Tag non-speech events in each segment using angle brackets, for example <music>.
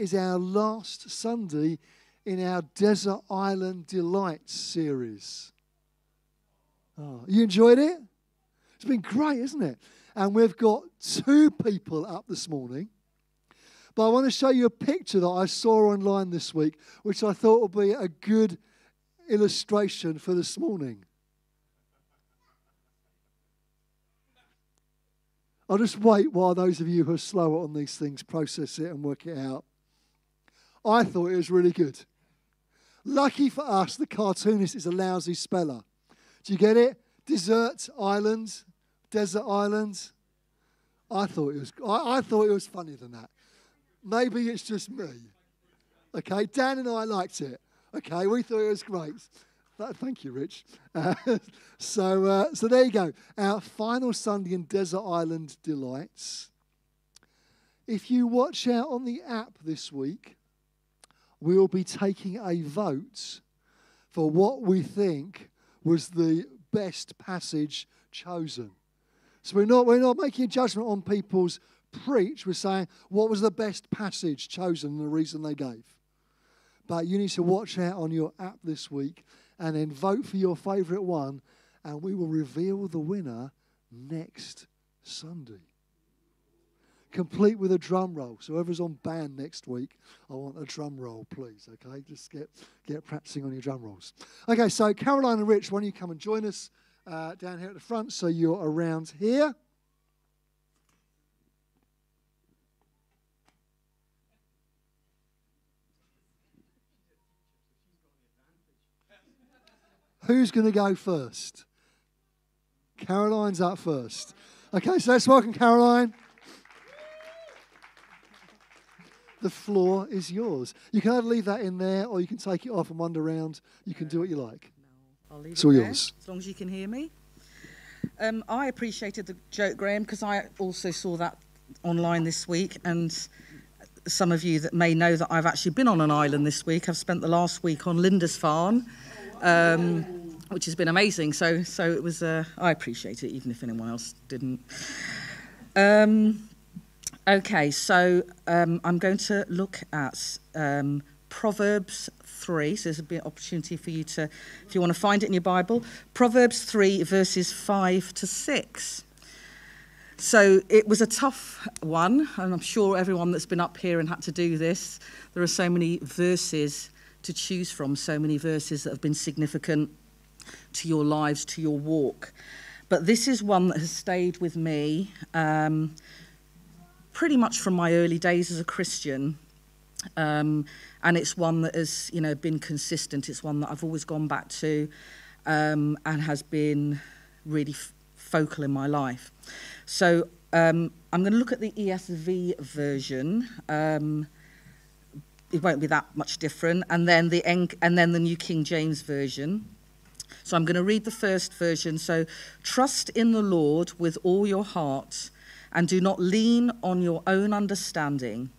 is our last Sunday in our Desert Island Delights series. Oh, you enjoyed it? It's been great, isn't it? And we've got two people up this morning. But I want to show you a picture that I saw online this week, which I thought would be a good illustration for this morning. I'll just wait while those of you who are slower on these things process it and work it out. I thought it was really good. Lucky for us, the cartoonist is a lousy speller. Do you get it? Desert islands, desert islands. I thought it was. I, I thought it was funnier than that. Maybe it's just me. Okay, Dan and I liked it. Okay, we thought it was great. Thank you, Rich. Uh, <laughs> so, uh, so there you go. Our final Sunday in Desert Island Delights. If you watch out on the app this week, we'll be taking a vote for what we think was the best passage chosen. So we're not, we're not making a judgment on people's preach. We're saying what was the best passage chosen and the reason they gave. But you need to watch out on your app this week and then vote for your favourite one, and we will reveal the winner next Sunday. Complete with a drum roll. So whoever's on band next week, I want a drum roll, please. Okay, just get get practicing on your drum rolls. Okay, so Caroline and Rich, why don't you come and join us uh, down here at the front? So you're around here. Who's going to go first? Caroline's up first. Okay, so let's welcome Caroline. The floor is yours. You can either leave that in there or you can take it off and wander around. You can do what you like. No, I'll leave It's it all there, yours. As long as you can hear me. Um, I appreciated the joke, Graham, because I also saw that online this week. And some of you that may know that I've actually been on an island this week. I've spent the last week on Lindisfarne, um, which has been amazing. So, so it was. Uh, I appreciate it, even if anyone else didn't. Um, okay, so um, I'm going to look at um, Proverbs 3. So there's a bit of opportunity for you to, if you want to find it in your Bible, Proverbs 3, verses 5 to 6. So it was a tough one, and I'm sure everyone that's been up here and had to do this, there are so many verses to choose from, so many verses that have been significant to your lives, to your walk. But this is one that has stayed with me um, pretty much from my early days as a Christian. Um, and it's one that has, you know, been consistent. It's one that I've always gone back to um, and has been really focal in my life. So um, I'm going to look at the ESV version. Um, it won't be that much different, and then the and then the New King James version. So I'm going to read the first version. So trust in the Lord with all your heart, and do not lean on your own understanding.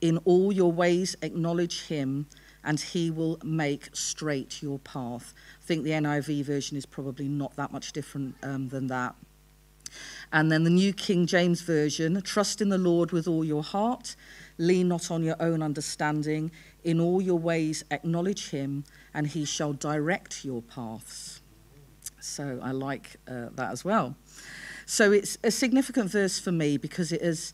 In all your ways, acknowledge him, and he will make straight your path. I think the NIV version is probably not that much different um, than that. And then the New King James Version trust in the Lord with all your heart, lean not on your own understanding. In all your ways, acknowledge him, and he shall direct your paths. So I like uh, that as well. So it's a significant verse for me because it has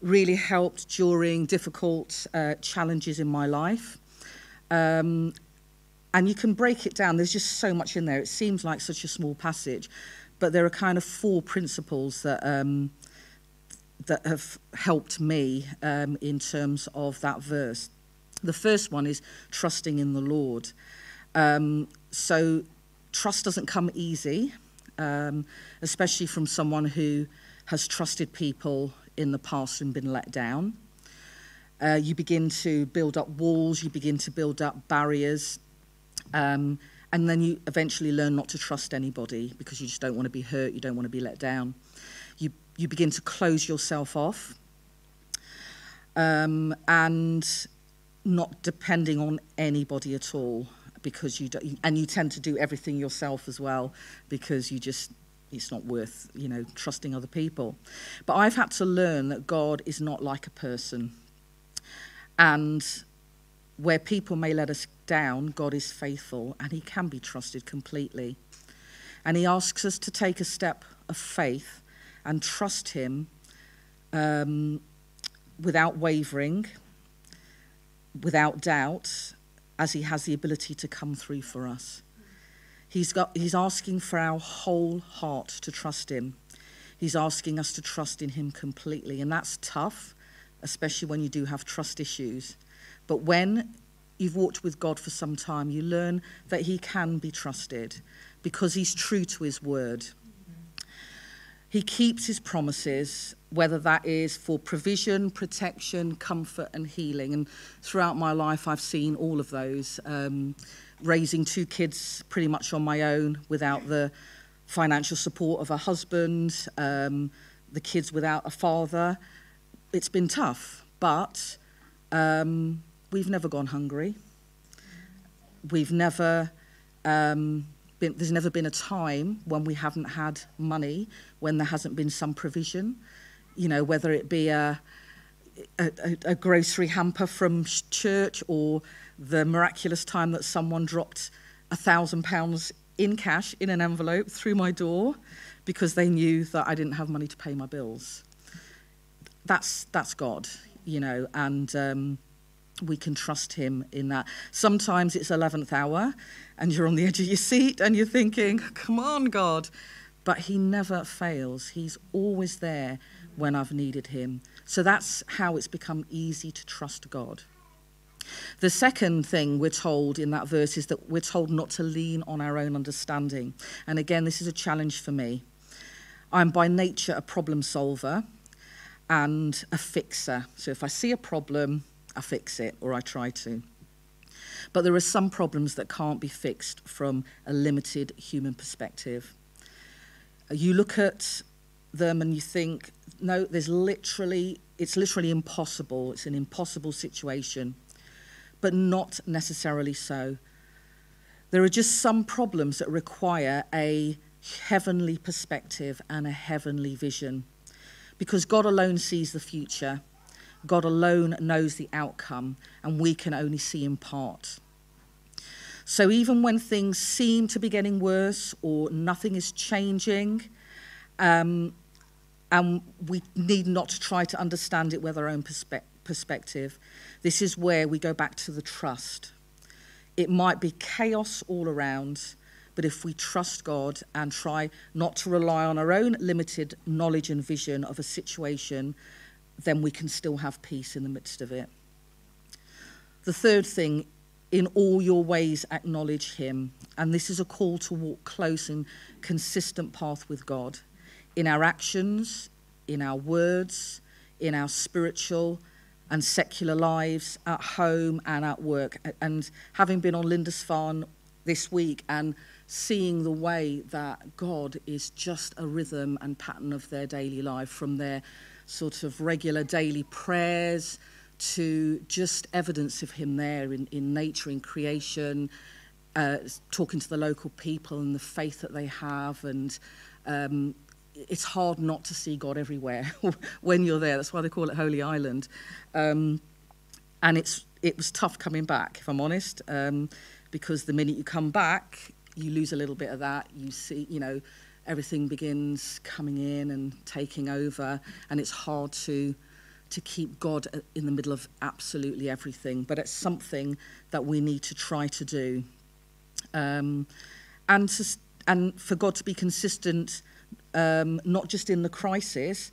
really helped during difficult uh, challenges in my life. Um, and you can break it down. There's just so much in there. It seems like such a small passage, but there are kind of four principles that um, that have helped me um, in terms of that verse. The first one is trusting in the Lord. Um, so trust doesn't come easy, um, especially from someone who has trusted people in the past and been let down. Uh, you begin to build up walls, you begin to build up barriers, um, and then you eventually learn not to trust anybody because you just don't want to be hurt, you don't want to be let down. you, you begin to close yourself off um, and not depending on anybody at all because you don't, and you tend to do everything yourself as well because you just it's not worth you know trusting other people. But i've had to learn that god is not like a person. And where people may let us down god is faithful and he can be trusted completely. And he asks us to take a step of faith and trust him um, without wavering without doubt as he has the ability to come through for us. He's, got, he's asking for our whole heart to trust him. He's asking us to trust in him completely. And that's tough, especially when you do have trust issues. But when you've walked with God for some time, you learn that he can be trusted because he's true to his word. He keeps his promises, whether that is for provision, protection, comfort, and healing. And throughout my life, I've seen all of those. Um, raising two kids pretty much on my own without the financial support of a husband, um, the kids without a father. It's been tough, but um, we've never gone hungry. We've never um, been, there's never been a time when we haven't had money, when there hasn't been some provision, you know, whether it be a, a, a grocery hamper from church or the miraculous time that someone dropped a thousand pounds in cash in an envelope through my door because they knew that I didn't have money to pay my bills. That's, that's God, you know, and um, we can trust him in that. Sometimes it's 11th hour and you're on the edge of your seat and you're thinking, come on, God. But he never fails. He's always there when I've needed him. So that's how it's become easy to trust God. The second thing we're told in that verse is that we're told not to lean on our own understanding. And again, this is a challenge for me. I'm by nature a problem solver and a fixer. So if I see a problem, I fix it, or I try to. But there are some problems that can't be fixed from a limited human perspective. You look at them and you think, no, there's literally, it's literally impossible. It's an impossible situation, but not necessarily so. There are just some problems that require a heavenly perspective and a heavenly vision because God alone sees the future God alone knows the outcome, and we can only see in part. So even when things seem to be getting worse or nothing is changing, um, and we need not to try to understand it with our own perspe- perspective, this is where we go back to the trust. It might be chaos all around, but if we trust God and try not to rely on our own limited knowledge and vision of a situation, then we can still have peace in the midst of it. The third thing, in all your ways acknowledge him. And this is a call to walk close and consistent path with God in our actions, in our words, in our spiritual and secular lives, at home and at work. And having been on Lindisfarne this week and seeing the way that God is just a rhythm and pattern of their daily life from their sort of regular daily prayers to just evidence of him there in, in nature, in creation, uh, talking to the local people and the faith that they have. And um, it's hard not to see God everywhere <laughs> when you're there. That's why they call it Holy Island. Um, and it's, it was tough coming back, if I'm honest, um, because the minute you come back, you lose a little bit of that. You see, you know, everything begins coming in and taking over, and it's hard to to keep God in the middle of absolutely everything. But it's something that we need to try to do, um, and to, and for God to be consistent, um, not just in the crisis,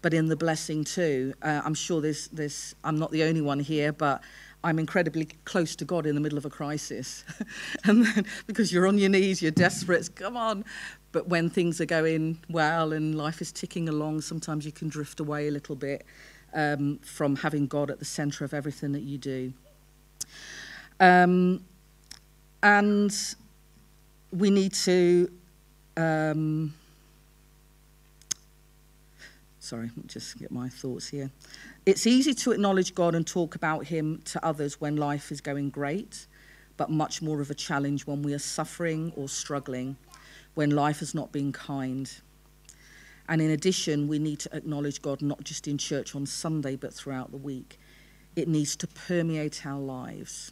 but in the blessing too. Uh, I'm sure there's this. I'm not the only one here, but I'm incredibly close to God in the middle of a crisis. <laughs> and then, because you're on your knees, you're desperate, come on. But when things are going well and life is ticking along, sometimes you can drift away a little bit um, from having God at the center of everything that you do. Um, and we need to um, Sorry, just get my thoughts here. It's easy to acknowledge God and talk about Him to others when life is going great, but much more of a challenge when we are suffering or struggling, when life has not been kind. And in addition, we need to acknowledge God not just in church on Sunday, but throughout the week. It needs to permeate our lives.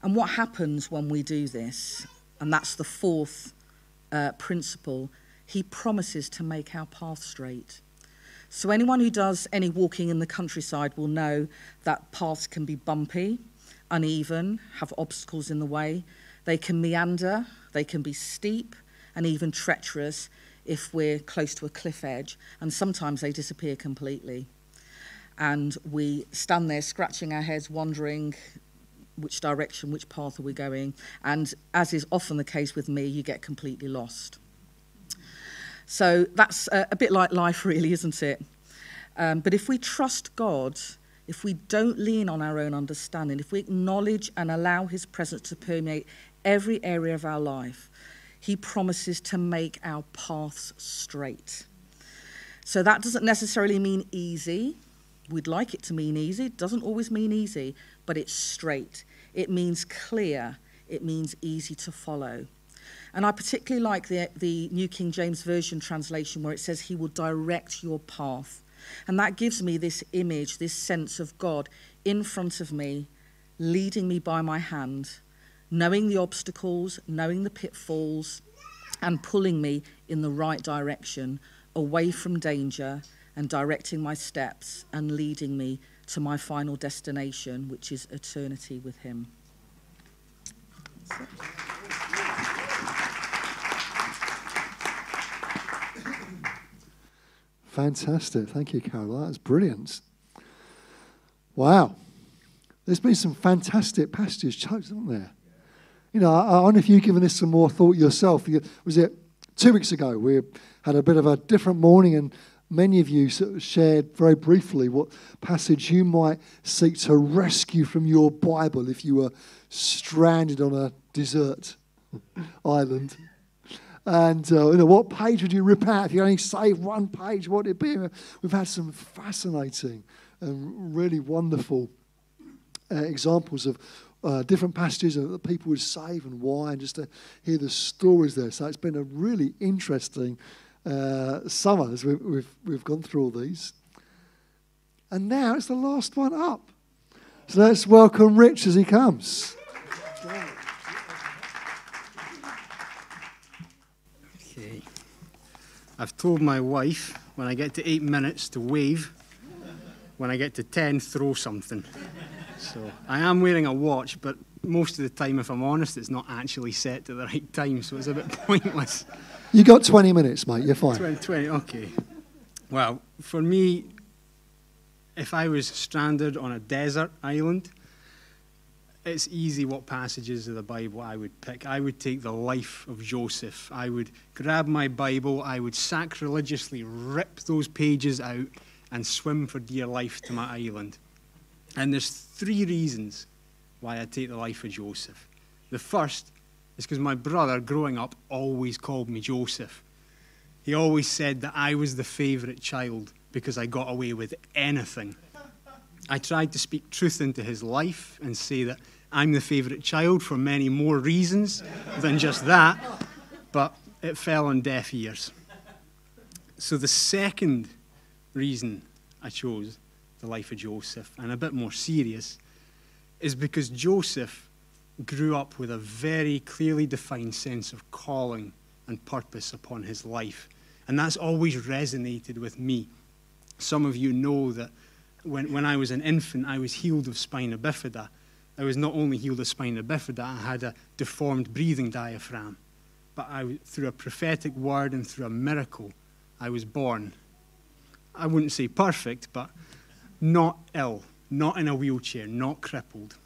And what happens when we do this? And that's the fourth uh, principle he promises to make our path straight. So, anyone who does any walking in the countryside will know that paths can be bumpy, uneven, have obstacles in the way. They can meander, they can be steep, and even treacherous if we're close to a cliff edge, and sometimes they disappear completely. And we stand there scratching our heads, wondering which direction, which path are we going. And as is often the case with me, you get completely lost. So that's a, a bit like life, really, isn't it? Um, but if we trust God, if we don't lean on our own understanding, if we acknowledge and allow His presence to permeate every area of our life, He promises to make our paths straight. So that doesn't necessarily mean easy. We'd like it to mean easy. It doesn't always mean easy, but it's straight. It means clear. It means easy to follow. And I particularly like the, the New King James Version translation where it says, He will direct your path. And that gives me this image, this sense of God in front of me, leading me by my hand, knowing the obstacles, knowing the pitfalls, and pulling me in the right direction, away from danger, and directing my steps and leading me to my final destination, which is eternity with Him. Fantastic. Thank you, Carol. That's brilliant. Wow. There's been some fantastic passages haven't there? You know, I, I wonder if you've given this some more thought yourself. Was it two weeks ago? We had a bit of a different morning, and many of you sort of shared very briefly what passage you might seek to rescue from your Bible if you were stranded on a desert <laughs> island. And uh, you know, what page would you rip out if you only save one page? What would it be? We've had some fascinating and really wonderful uh, examples of uh, different passages that people would save and why, and just to hear the stories there. So it's been a really interesting uh, summer as we've, we've, we've gone through all these. And now it's the last one up. So let's welcome Rich as he comes. I've told my wife when I get to eight minutes to wave, when I get to 10, throw something. So I am wearing a watch, but most of the time, if I'm honest, it's not actually set to the right time, so it's a bit <laughs> pointless. You got 20 minutes, mate, you're fine. 20, 20 okay. Well, for me, if I was stranded on a desert island, it's easy what passages of the Bible I would pick. I would take the life of Joseph. I would grab my Bible, I would sacrilegiously rip those pages out and swim for dear life to my island. And there's three reasons why I take the life of Joseph. The first is because my brother, growing up, always called me Joseph. He always said that I was the favourite child because I got away with anything. I tried to speak truth into his life and say that I'm the favourite child for many more reasons than just that, but it fell on deaf ears. So the second reason I chose the life of Joseph, and a bit more serious, is because Joseph grew up with a very clearly defined sense of calling and purpose upon his life. And that's always resonated with me. Some of you know that when, when I was an infant, I was healed of spina bifida. I was not only healed of spina bifida, I had a deformed breathing diaphragm. But I, through a prophetic word and through a miracle, I was born. I wouldn't say perfect, but not ill, not in a wheelchair, not crippled.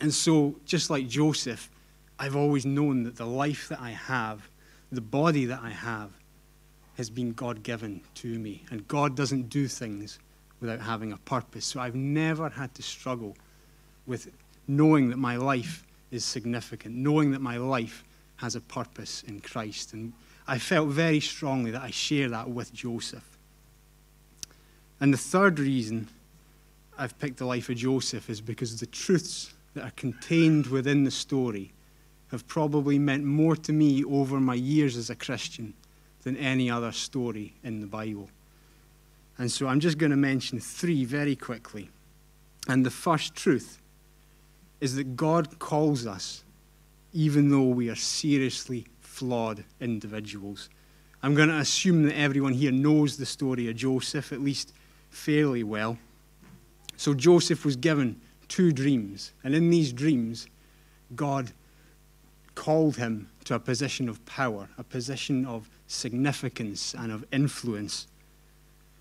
And so, just like Joseph, I've always known that the life that I have, the body that I have, has been God given to me. And God doesn't do things without having a purpose. So I've never had to struggle with knowing that my life is significant, knowing that my life has a purpose in Christ. And I felt very strongly that I share that with Joseph. And the third reason I've picked the life of Joseph is because the truths that are contained within the story have probably meant more to me over my years as a Christian than any other story in the Bible. And so I'm just going to mention three very quickly. And the first truth is that God calls us even though we are seriously flawed individuals. I'm going to assume that everyone here knows the story of Joseph, at least fairly well. So Joseph was given two dreams, and in these dreams, God called him to a position of power, a position of significance and of influence.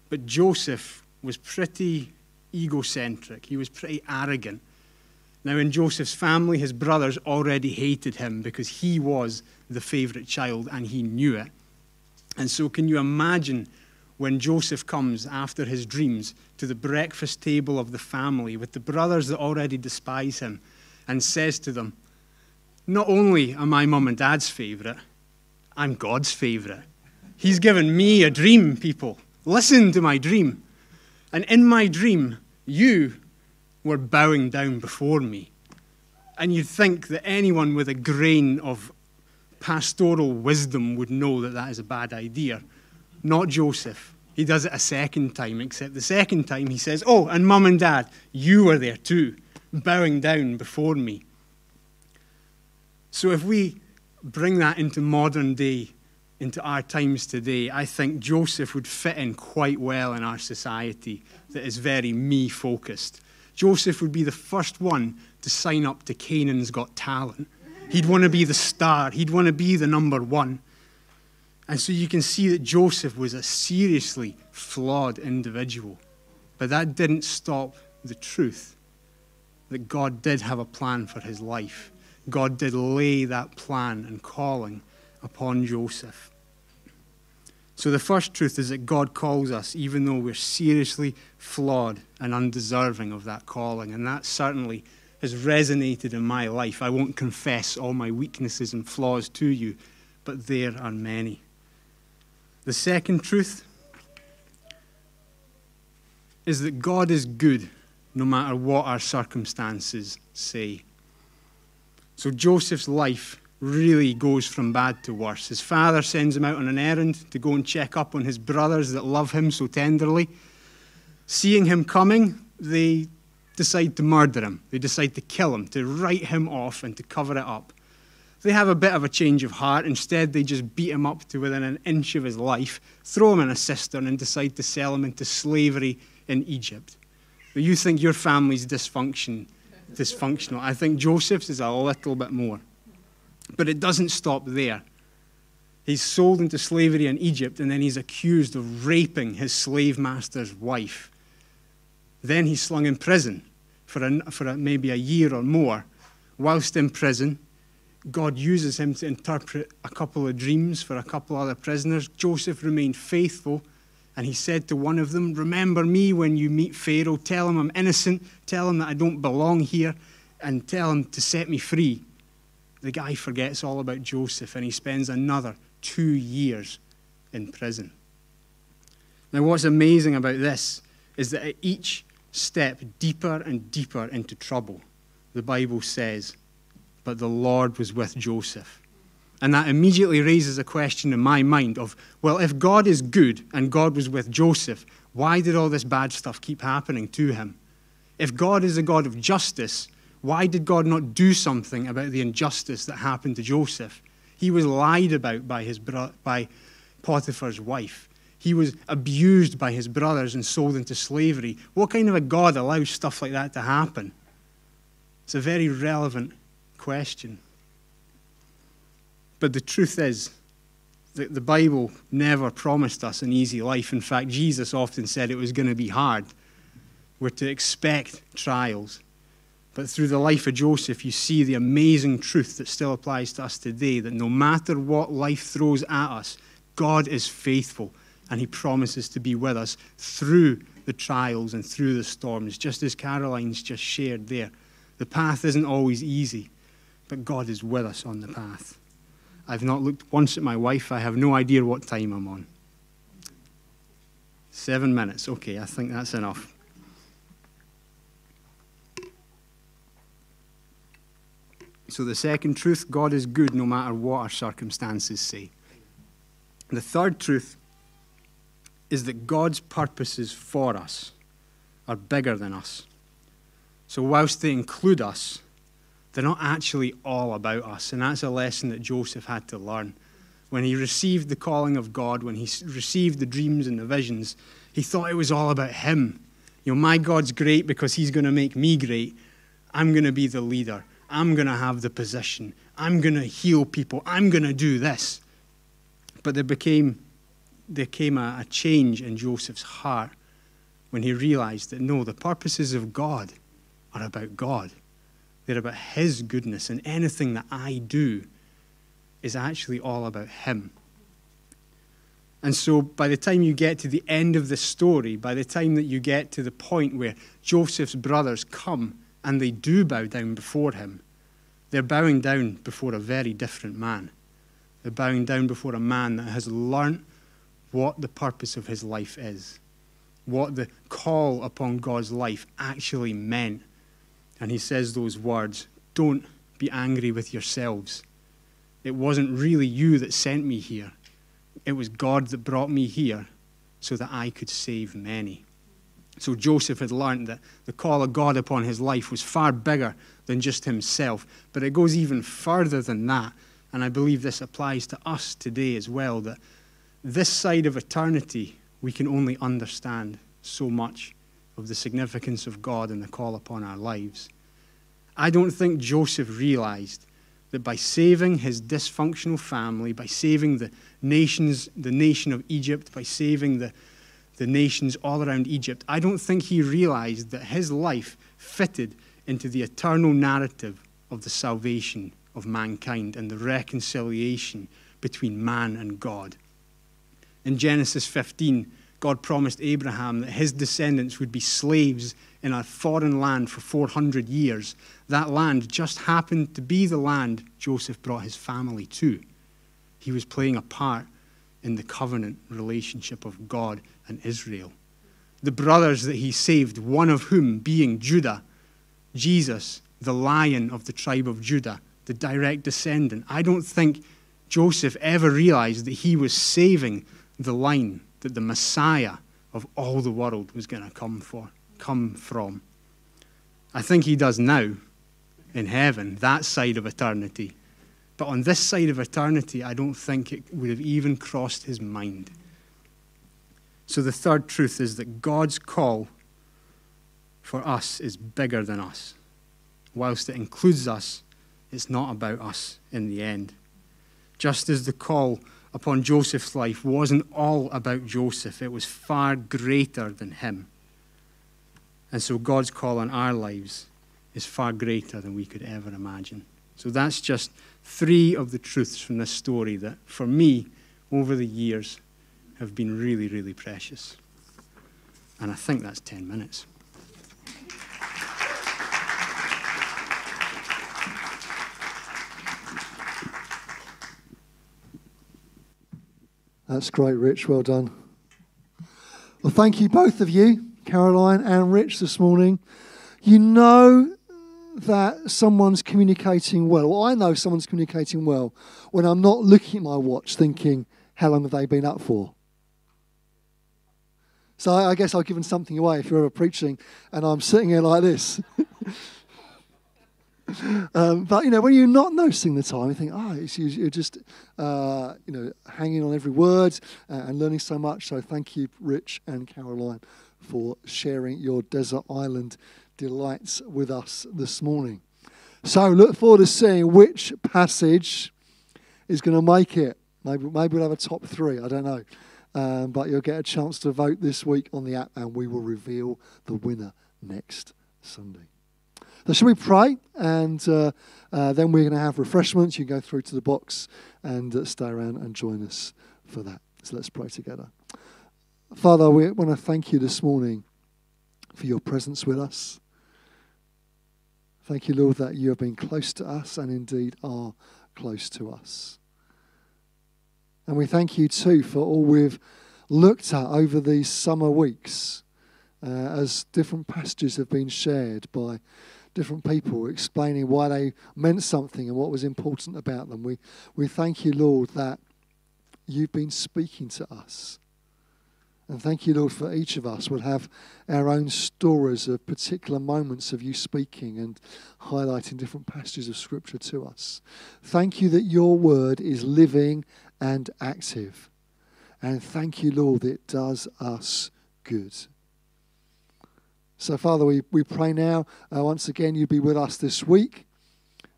But Joseph was pretty egocentric, he was pretty arrogant. Now, in Joseph's family, his brothers already hated him because he was the favorite child and he knew it. And so, can you imagine when Joseph comes after his dreams to the breakfast table of the family with the brothers that already despise him and says to them, Not only am I mum and dad's favorite, I'm God's favorite. He's given me a dream, people. Listen to my dream. And in my dream, you were bowing down before me. And you'd think that anyone with a grain of pastoral wisdom would know that that is a bad idea. Not Joseph. He does it a second time, except the second time he says, Oh, and mum and dad, you were there too, bowing down before me. So if we bring that into modern day, into our times today, I think Joseph would fit in quite well in our society that is very me focused. Joseph would be the first one to sign up to Canaan's Got Talent. He'd want to be the star, he'd want to be the number one. And so you can see that Joseph was a seriously flawed individual. But that didn't stop the truth that God did have a plan for his life. God did lay that plan and calling upon Joseph. So the first truth is that God calls us even though we're seriously flawed and undeserving of that calling. And that certainly has resonated in my life. I won't confess all my weaknesses and flaws to you, but there are many. The second truth is that God is good no matter what our circumstances say. So Joseph's life really goes from bad to worse. His father sends him out on an errand to go and check up on his brothers that love him so tenderly. Seeing him coming, they decide to murder him. They decide to kill him, to write him off and to cover it up. They have a bit of a change of heart. Instead, they just beat him up to within an inch of his life, throw him in a cistern, and decide to sell him into slavery in Egypt. You think your family's dysfunction, dysfunctional. I think Joseph's is a little bit more. But it doesn't stop there. He's sold into slavery in Egypt, and then he's accused of raping his slave master's wife. Then he's slung in prison for, a, for a, maybe a year or more. Whilst in prison, God uses him to interpret a couple of dreams for a couple of other prisoners. Joseph remained faithful, and he said to one of them, Remember me when you meet Pharaoh. Tell him I'm innocent. Tell him that I don't belong here, and tell him to set me free the guy forgets all about Joseph and he spends another two years in prison. Now, what's amazing about this is that at each step deeper and deeper into trouble, the Bible says, but the Lord was with Joseph. And that immediately raises a question in my mind of, well, if God is good and God was with Joseph, why did all this bad stuff keep happening to him? If God is a God of justice, why did God not do something about the injustice that happened to Joseph? He was lied about by, his bro- by Potiphar's wife. He was abused by his brothers and sold into slavery. What kind of a God allows stuff like that to happen? It's a very relevant question. But the truth is that the Bible never promised us an easy life. In fact, Jesus often said it was going to be hard. We're to expect trials. But through the life of Joseph, you see the amazing truth that still applies to us today that no matter what life throws at us, God is faithful and he promises to be with us through the trials and through the storms, just as Caroline's just shared there. The path isn't always easy, but God is with us on the path. I've not looked once at my wife. I have no idea what time I'm on. Seven minutes. Okay, I think that's enough. So, the second truth God is good no matter what our circumstances say. The third truth is that God's purposes for us are bigger than us. So, whilst they include us, they're not actually all about us. And that's a lesson that Joseph had to learn. When he received the calling of God, when he received the dreams and the visions, he thought it was all about him. You know, my God's great because he's going to make me great. I'm going to be the leader. I'm going to have the position. I'm going to heal people. I'm going to do this. But there became, there came a, a change in Joseph's heart when he realized that no, the purposes of God are about God. They're about His goodness, and anything that I do is actually all about Him. And so, by the time you get to the end of the story, by the time that you get to the point where Joseph's brothers come and they do bow down before him, they're bowing down before a very different man. They're bowing down before a man that has learnt what the purpose of his life is, what the call upon God's life actually meant. And he says those words Don't be angry with yourselves. It wasn't really you that sent me here, it was God that brought me here so that I could save many. So Joseph had learned that the call of God upon his life was far bigger than just himself, but it goes even further than that. And I believe this applies to us today as well that this side of eternity, we can only understand so much of the significance of God and the call upon our lives. I don't think Joseph realized that by saving his dysfunctional family, by saving the nations, the nation of Egypt, by saving the, the nations all around Egypt, I don't think he realized that his life fitted into the eternal narrative of the salvation of mankind and the reconciliation between man and God. In Genesis 15, God promised Abraham that his descendants would be slaves in a foreign land for 400 years. That land just happened to be the land Joseph brought his family to. He was playing a part in the covenant relationship of God and Israel. The brothers that he saved, one of whom being Judah, Jesus, the lion of the tribe of Judah, the direct descendant. I don't think Joseph ever realized that he was saving the line that the Messiah of all the world was going to come for, come from. I think he does now in heaven, that side of eternity. But on this side of eternity, I don't think it would have even crossed his mind. So the third truth is that God's call for us is bigger than us. Whilst it includes us, it's not about us in the end. Just as the call upon Joseph's life wasn't all about Joseph, it was far greater than him. And so God's call on our lives is far greater than we could ever imagine. So that's just three of the truths from this story that, for me, over the years, have been really, really precious. And I think that's 10 minutes. That's great, Rich. Well done. Well, thank you, both of you, Caroline and Rich, this morning. You know that someone's communicating well. I know someone's communicating well when I'm not looking at my watch thinking, how long have they been up for? So I guess I've given something away if you're ever preaching and I'm sitting here like this. <laughs> um, but you know, when you're not noticing the time, you think, oh, you're just uh, you know hanging on every word and learning so much. So thank you, Rich and Caroline, for sharing your desert island delights with us this morning. So look forward to seeing which passage is going to make it. Maybe maybe we'll have a top three. I don't know. Um, but you'll get a chance to vote this week on the app, and we will reveal the winner next Sunday. So, shall we pray? And uh, uh, then we're going to have refreshments. You can go through to the box and uh, stay around and join us for that. So, let's pray together. Father, we want to thank you this morning for your presence with us. Thank you, Lord, that you have been close to us and indeed are close to us. And we thank you too for all we've looked at over these summer weeks uh, as different passages have been shared by different people explaining why they meant something and what was important about them. We, we thank you, Lord, that you've been speaking to us. And thank you, Lord, for each of us will have our own stories of particular moments of you speaking and highlighting different passages of Scripture to us. Thank you that your word is living and active. And thank you, Lord, that it does us good. So, Father, we, we pray now, uh, once again, you'd be with us this week.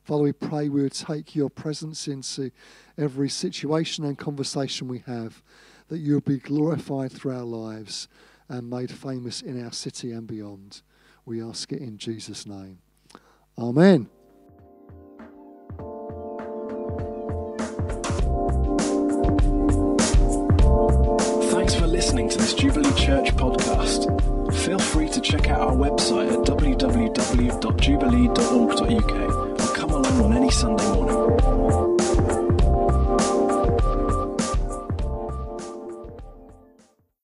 Father, we pray we would take your presence into every situation and conversation we have, that you would be glorified through our lives and made famous in our city and beyond. We ask it in Jesus' name. Amen. Thanks for listening to this Jubilee Church podcast. Feel free to check out our website at www.jubilee.org.uk